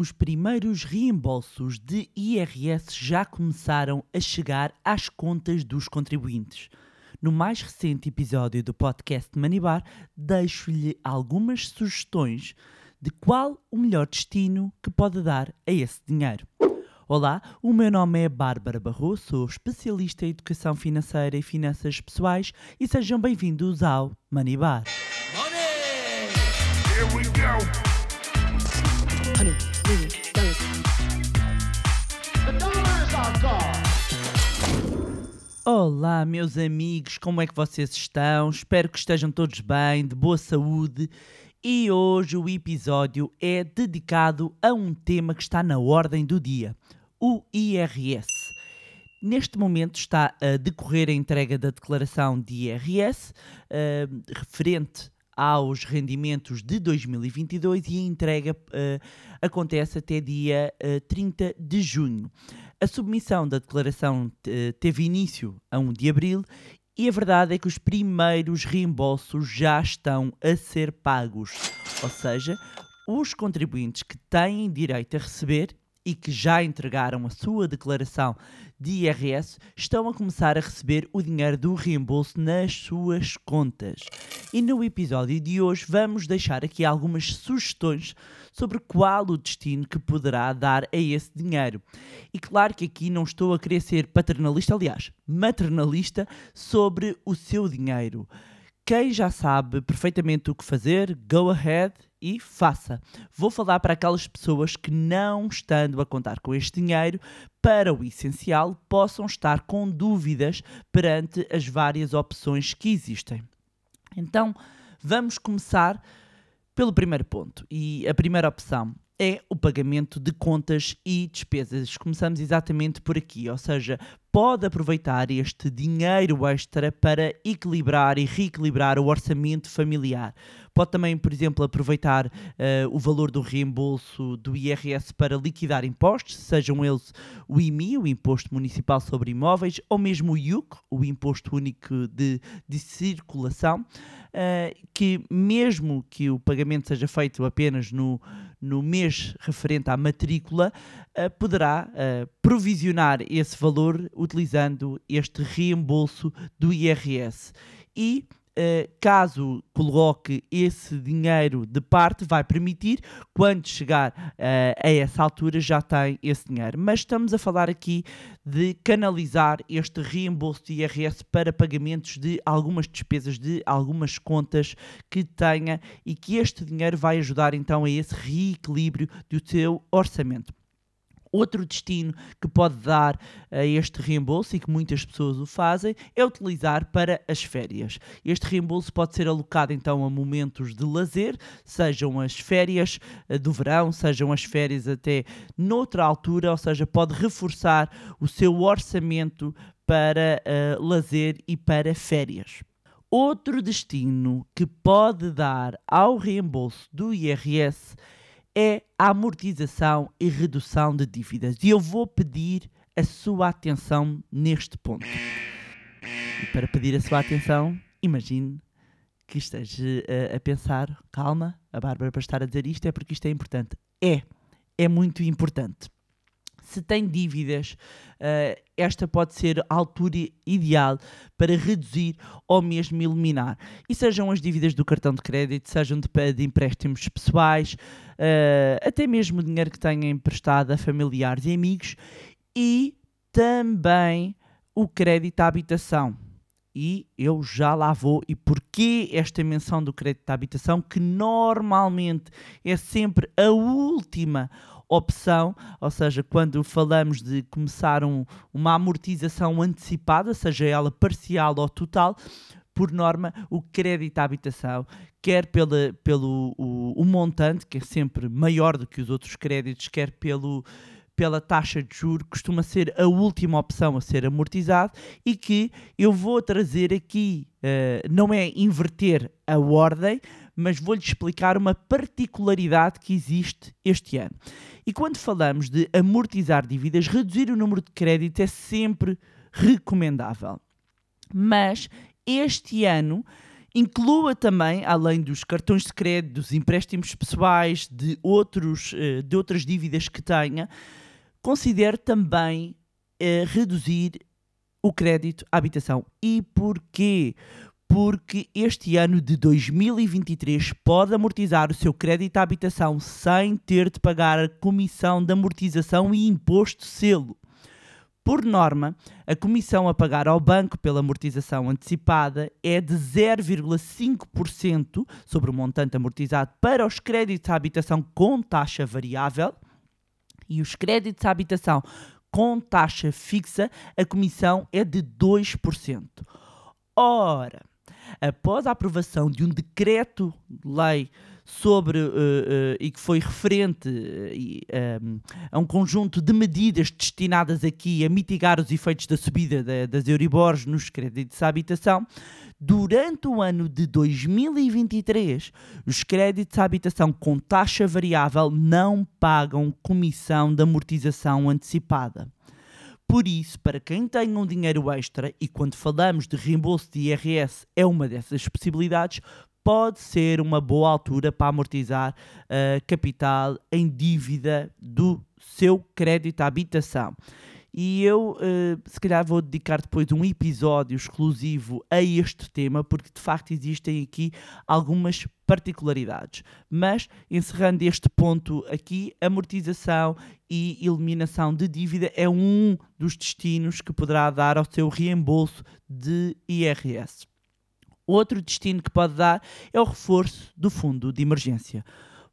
os primeiros reembolsos de IRS já começaram a chegar às contas dos contribuintes. No mais recente episódio do podcast Manibar, deixo-lhe algumas sugestões de qual o melhor destino que pode dar a esse dinheiro. Olá, o meu nome é Bárbara Barroso, sou especialista em educação financeira e finanças pessoais e sejam bem-vindos ao Manibar. Here we go. Olá, meus amigos, como é que vocês estão? Espero que estejam todos bem, de boa saúde. E hoje o episódio é dedicado a um tema que está na ordem do dia: o IRS. Neste momento está a decorrer a entrega da declaração de IRS eh, referente aos rendimentos de 2022 e a entrega eh, acontece até dia eh, 30 de junho. A submissão da declaração eh, teve início a 1 de abril e a verdade é que os primeiros reembolsos já estão a ser pagos. Ou seja, os contribuintes que têm direito a receber e que já entregaram a sua declaração de IRS estão a começar a receber o dinheiro do reembolso nas suas contas. E no episódio de hoje vamos deixar aqui algumas sugestões sobre qual o destino que poderá dar a esse dinheiro. E claro que aqui não estou a querer ser paternalista, aliás, maternalista sobre o seu dinheiro. Quem já sabe perfeitamente o que fazer, go ahead e faça. Vou falar para aquelas pessoas que, não estando a contar com este dinheiro, para o essencial, possam estar com dúvidas perante as várias opções que existem. Então, vamos começar pelo primeiro ponto. E a primeira opção é o pagamento de contas e despesas. Começamos exatamente por aqui, ou seja, pode aproveitar este dinheiro extra para equilibrar e reequilibrar o orçamento familiar. Pode também, por exemplo, aproveitar eh, o valor do reembolso do IRS para liquidar impostos, sejam eles o IMI, o Imposto Municipal sobre Imóveis, ou mesmo o IUC, o Imposto Único de, de Circulação, eh, que mesmo que o pagamento seja feito apenas no, no mês referente à matrícula, eh, poderá provisionar esse valor utilizando este reembolso do IRS. E eh, caso coloque esse dinheiro de parte, vai permitir, quando chegar eh, a essa altura, já tem esse dinheiro. Mas estamos a falar aqui de canalizar este reembolso de IRS para pagamentos de algumas despesas, de algumas contas que tenha e que este dinheiro vai ajudar então a esse reequilíbrio do seu orçamento. Outro destino que pode dar a este reembolso e que muitas pessoas o fazem é utilizar para as férias. Este reembolso pode ser alocado então a momentos de lazer, sejam as férias eh, do verão, sejam as férias até noutra altura, ou seja, pode reforçar o seu orçamento para eh, lazer e para férias. Outro destino que pode dar ao reembolso do IRS é a amortização e redução de dívidas. E eu vou pedir a sua atenção neste ponto. E para pedir a sua atenção, imagine que esteja eh, a, pensar, calma, a Bárbara para estar a dizer isto é porque isto é importante. É, é muito importante. Se tem dívidas, eh, esta pode ser a altura ideal para reduzir ou mesmo eliminar. E sejam as dívidas do cartão de crédito, sejam de, de empréstimos pessoais, eh, até mesmo dinheiro que tenha emprestado a familiares e amigos, e também o crédito à habitação. E eu já lá vou. E porquê esta menção do crédito à habitação, que normalmente é sempre a última opção, ou seja, quando falamos de começar um, uma amortização antecipada, seja ela parcial ou total, por norma, o crédito à habitação, quer pela, pelo o, o montante, que é sempre maior do que os outros créditos, quer pelo pela taxa de juro costuma ser a última opção a ser amortizado e que eu vou trazer aqui, uh, não é inverter a ordem, mas vou-lhe explicar uma particularidade que existe este ano. E quando falamos de amortizar dívidas, reduzir o número de crédito é sempre recomendável. Mas este ano Inclua também, além dos cartões de crédito, dos empréstimos pessoais, de, outros, eh, de outras dívidas que tenha, considere também eh, reduzir o crédito à habitação. E porquê? Porque este ano de 2023 pode amortizar o seu crédito à habitação sem ter de pagar a comissão de amortização e imposto selo. Por norma, a comissão a pagar ao banco pela amortização antecipada é de 0,5% sobre o montante amortizado para os créditos à habitação com taxa variável e os créditos à habitação com taxa fixa, a comissão é de 2%. Ora, após a aprovação de um decreto-lei sobre uh, uh, e que foi referente uh, um, a um conjunto de medidas destinadas aqui a mitigar os efeitos da subida da, das Euribors nos créditos à habitação, durante o ano de 2023, os créditos à habitação com taxa variável não pagam comissão de amortização antecipada. Por isso, para quem tem um dinheiro extra, e quando falamos de reembolso de IRS é uma dessas possibilidades, pode ser uma boa altura para amortizar uh, capital em dívida do seu crédito à habitação. E eu, uh, se calhar, vou dedicar depois um episódio exclusivo a este tema, porque de facto existem aqui algumas particularidades. Mas, encerrando este ponto aqui, amortização e eliminação de dívida é um dos destinos que poderá dar ao seu reembolso de IRS. Outro destino que pode dar é o reforço do fundo de emergência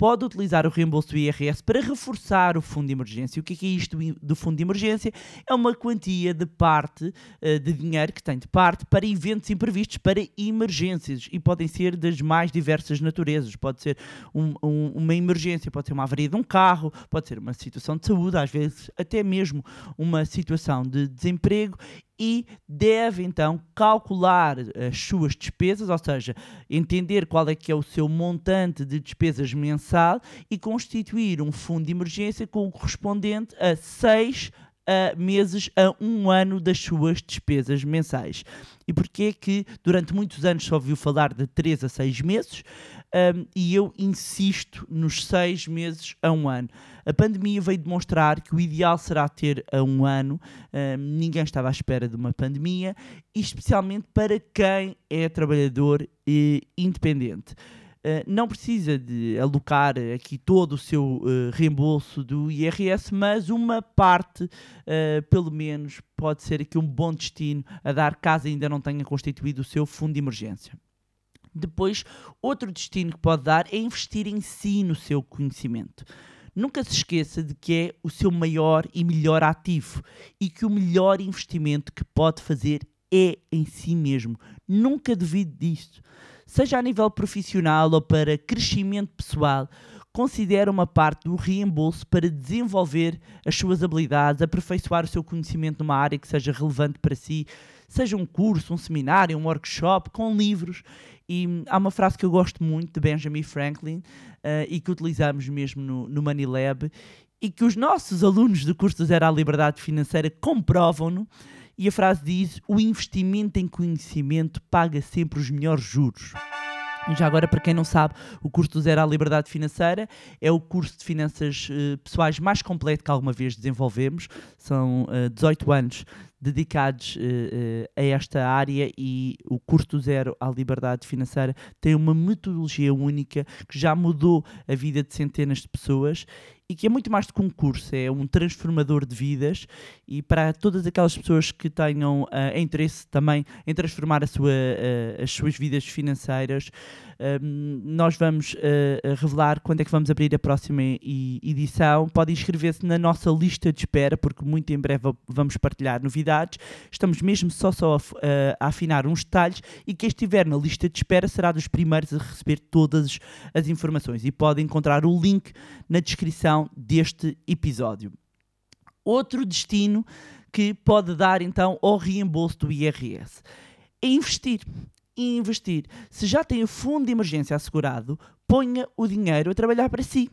pode utilizar o reembolso do IRS para reforçar o fundo de emergência. O que é, que é isto do fundo de emergência? É uma quantia de parte uh, de dinheiro que tem de parte para eventos imprevistos, para emergências e podem ser das mais diversas naturezas. Pode ser um, um, uma emergência, pode ser uma avaria de um carro, pode ser uma situação de saúde, às vezes até mesmo uma situação de desemprego e deve então calcular as suas despesas, ou seja, entender qual é que é o seu montante de despesas mensal e constituir um fundo de emergência com correspondente a seis uh, meses a um ano das suas despesas mensais. E porquê é que durante muitos anos só ouviu falar de 3 a 6 meses um, e eu insisto nos 6 meses a um ano. A pandemia veio demonstrar que o ideal será ter a um ano, um, ninguém estava à espera de uma pandemia, e especialmente para quem é trabalhador e independente. Uh, não precisa de alocar aqui todo o seu uh, reembolso do IRS, mas uma parte, uh, pelo menos, pode ser aqui um bom destino a dar caso ainda não tenha constituído o seu fundo de emergência. Depois, outro destino que pode dar é investir em si no seu conhecimento. Nunca se esqueça de que é o seu maior e melhor ativo e que o melhor investimento que pode fazer é em si mesmo. Nunca duvide disto seja a nível profissional ou para crescimento pessoal, considere uma parte do reembolso para desenvolver as suas habilidades, aperfeiçoar o seu conhecimento numa área que seja relevante para si, seja um curso, um seminário, um workshop, com livros. E há uma frase que eu gosto muito de Benjamin Franklin uh, e que utilizamos mesmo no, no Money Lab e que os nossos alunos do curso Zero à Liberdade Financeira comprovam-no e a frase diz: O investimento em conhecimento paga sempre os melhores juros. Já agora, para quem não sabe, o curso do Zero à Liberdade Financeira é o curso de finanças uh, pessoais mais completo que alguma vez desenvolvemos. São uh, eh, 18 anos dedicados uh, a esta área e o curso do Zero à Liberdade Financeira tem uma metodologia única que já mudou a vida de centenas de pessoas e que é muito mais do que um curso, é um transformador de vidas e para todas aquelas pessoas que tenham uh, interesse também em transformar sua, uh, as suas vidas financeiras, uh, nós vamos revelar quando é que vamos abrir a próxima edição. Pode inscrever-se na nossa lista de espera, porque muito em breve vamos partilhar novidades. Estamos mesmo só, só a, a afinar uns detalhes e quem estiver na lista de espera será dos primeiros a receber todas as informações e pode encontrar o link na descrição deste episódio. Outro destino que pode dar então ao reembolso do IRS é investir. E investir. Se já tem o fundo de emergência assegurado, ponha o dinheiro a trabalhar para si.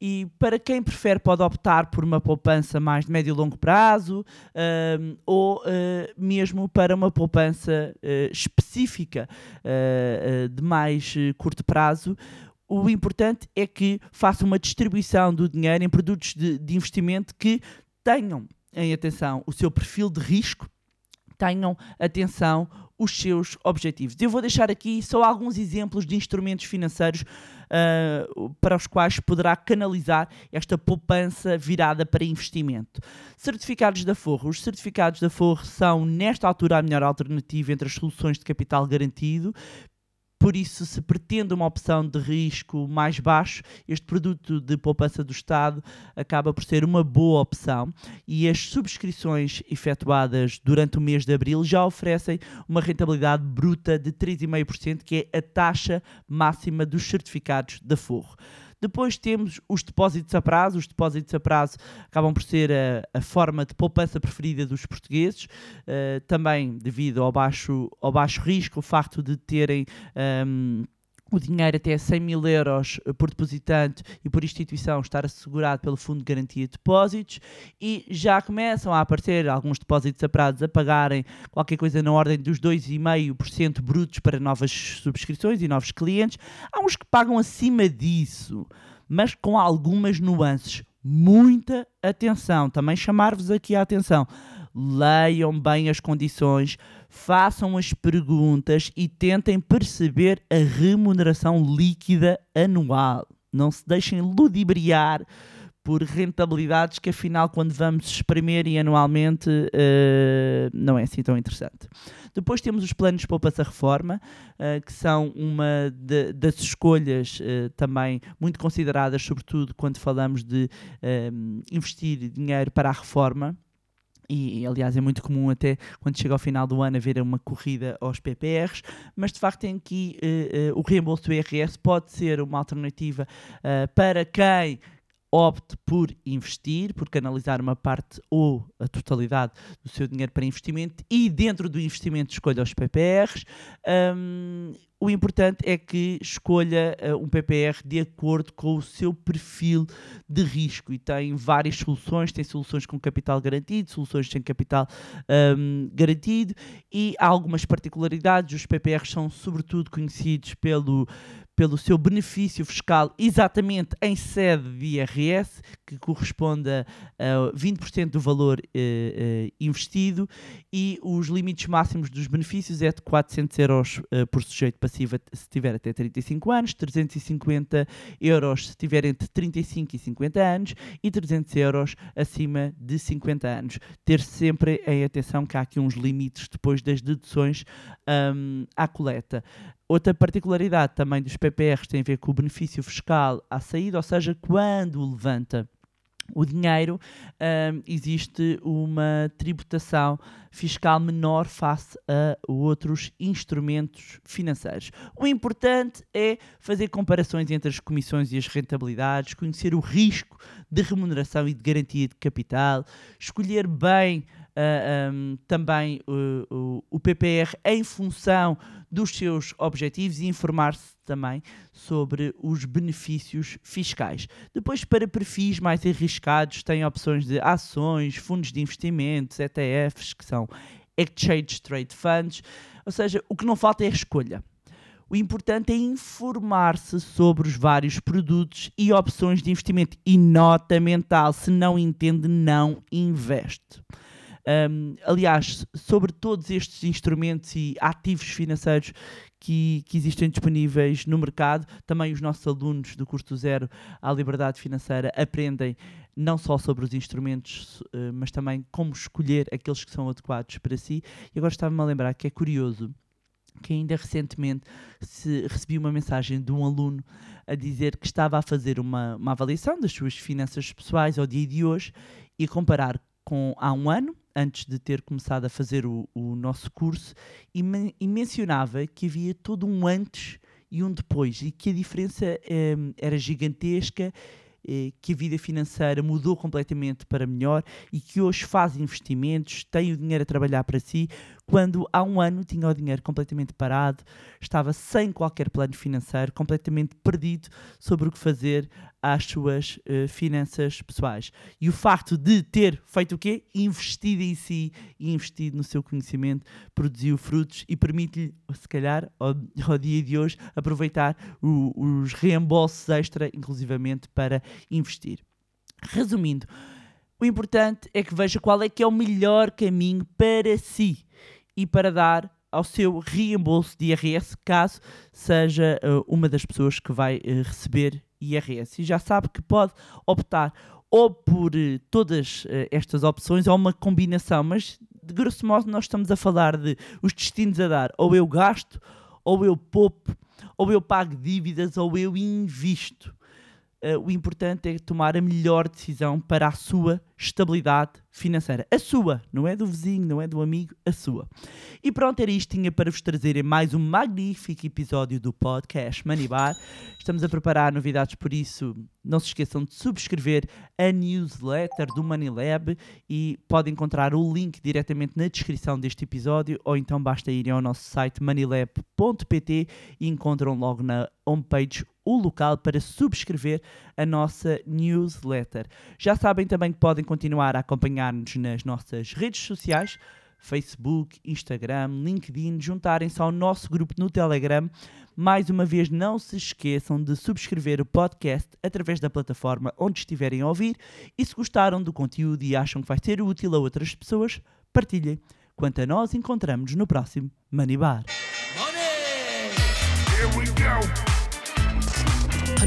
E para quem prefere, pode optar por uma poupança mais de médio e longo prazo ahm, ou ah, mesmo para uma poupança ah, específica ah, de mais curto prazo. O importante é que faça uma distribuição do dinheiro em produtos de, de investimento que tenham em atenção o seu perfil de risco, tenham atenção os seus objetivos. Eu vou deixar aqui só alguns exemplos de instrumentos financeiros ah, para os quais poderá canalizar esta poupança virada para investimento. Certificados da Forro. Os certificados da Forro são, nesta altura, a melhor alternativa entre as soluções de capital garantido. Por isso, se pretende uma opção de risco mais baixo, este produto de poupança do Estado acaba por ser uma boa opção e as subscrições efetuadas durante o mês de abril já oferecem uma rentabilidade bruta de 3,5%, que é a taxa máxima dos certificados da Forro. Depois temos os depósitos a prazo. Os depósitos a prazo acabam por ser a, a forma de poupança preferida dos portugueses, eh, também devido ao baixo, ao baixo risco, o facto de terem. ehm, o dinheiro até 100 mil euros eh, por depositante e por instituição estar assegurado pelo Fundo de Garantia de Depósitos e já começam a aparecer alguns depósitos a prazo a pagarem qualquer coisa na ordem dos 2,5% brutos para novas subscrições e novos clientes. Há uns que pagam acima disso, mas com algumas nuances. Muita atenção, também chamar-vos aqui a atenção. Leiam bem as condições, façam as perguntas e tentem perceber a remuneração líquida anual. Não se deixem ludibriar por rentabilidades que, afinal, quando vamos espremer e anualmente, eh, não é assim tão interessante. Depois temos os planos de poupança reforma, eh, que são uma de- das escolhas eh, também muito consideradas, sobretudo quando falamos de investir dinheiro para a reforma. E, aliás, é muito comum até quando chega ao final do ano haver uma corrida aos PPRs, mas de facto tem aqui eh, eh, o reembolso do IRS pode ser uma alternativa eh, para quem opte por investir, por canalizar uma parte ou a totalidade do seu dinheiro para investimento e dentro do investimento escolha os PPRs. Hum, o importante é que escolha eh, um PPR de acordo com o seu perfil de risco e tem várias soluções, tem soluções com capital garantido, soluções sem capital hum, garantido e há algumas particularidades. Os PPRs são sobretudo conhecidos pelo, pelo seu benefício fiscal exatamente em sede de IRS, que corresponde a, a 20% do valor eh, eh, investido e os limites máximos dos benefícios é de 400 euros eh, por sujeito passivo se tiver até 35 anos, 350 euros se tiver entre 35 e 50 anos e 300 euros acima de 50 anos. Ter sempre em atenção que há aqui uns limites depois das deduções hum, à coleta. Outra particularidade também dos PPRs tem a ver com o benefício fiscal à saída, ou seja, quando levanta o dinheiro, hum, existe uma tributação fiscal menor face a outros instrumentos financeiros. O importante é fazer comparações entre as comissões e as rentabilidades, conhecer o risco de remuneração e de garantia de capital, escolher bem ah, hum, também uh, o, o PPR em função dos seus objetivos e informar-se também sobre os benefícios fiscais. Depois, para perfis mais arriscados, tem opções de ações, fundos de investimentos, ETFs, que são Exchange Trade Funds, ou seja, o que não falta é a escolha. O importante é informar-se sobre os vários produtos e opções de investimento. E nota mental: se não entende, não investe. Um, aliás, sobre todos estes instrumentos e ativos financeiros que, que existem disponíveis no mercado, também os nossos alunos do curso zero à liberdade financeira aprendem não só sobre os instrumentos, eh, mas também como escolher aqueles que são adequados para si. E agora estava-me a lembrar que é curioso que ainda recentemente recebi uma mensagem de um aluno a dizer que estava a fazer uma, uma avaliação das suas finanças pessoais ao dia de hoje e comparar com há um ano, antes de ter começado a fazer o, o nosso curso, e, e mencionava que havia todo um antes e um depois, e que a diferença eh, era gigantesca, eh, que a vida financeira mudou completamente para melhor e que hoje faz investimentos, tem o dinheiro a trabalhar para si, quando há um ano tinha o dinheiro completamente parado, estava sem qualquer plano financeiro, completamente perdido sobre o que fazer às suas eh, finanças pessoais. E o facto de ter feito o quê? Investido em si e investido no seu conhecimento, produziu frutos e permite-lhe, se calhar, ao, ao dia de hoje, aproveitar o- os reembolsos extra, inclusivamente, para investir. Resumindo, o importante é que veja qual é que é o melhor caminho para si e para dar ao seu reembolso de IRS, caso seja eh, uma das pessoas que vai eh, receber IRS. E já sabe que pode optar ou por eh, todas estas opções ou uma combinação, mas de grosso modo nós estamos a falar de os destinos a dar, ou eu gasto, ou eu poupo, ou eu pago dívidas, ou eu invisto. Uh, o importante é tomar a melhor decisão para a sua estabilidade financeira. A sua, não é do vizinho, não é do amigo, a sua. E pronto, era isto. Tinha para vos trazerem mais um magnífico episódio do podcast Money Bar. Estamos a preparar novidades, por isso não se esqueçam de subscrever a newsletter do Money Lab e podem encontrar o link diretamente na descrição deste episódio ou então basta irem ao nosso site moneylab.pt e encontram logo na homepage o local para subscrever a nossa newsletter. Já sabem também que podem continuar a acompanhar-nos nas nossas redes sociais, Facebook, Instagram, LinkedIn, juntarem-se ao nosso grupo no Telegram. Mais uma vez, não se esqueçam de subscrever o podcast através da plataforma onde estiverem a ouvir e se gostaram do conteúdo e acham que vai ser útil a outras pessoas, partilhem. Quanto a nós, encontramos-nos no próximo Money Bar.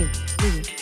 Блин, блин.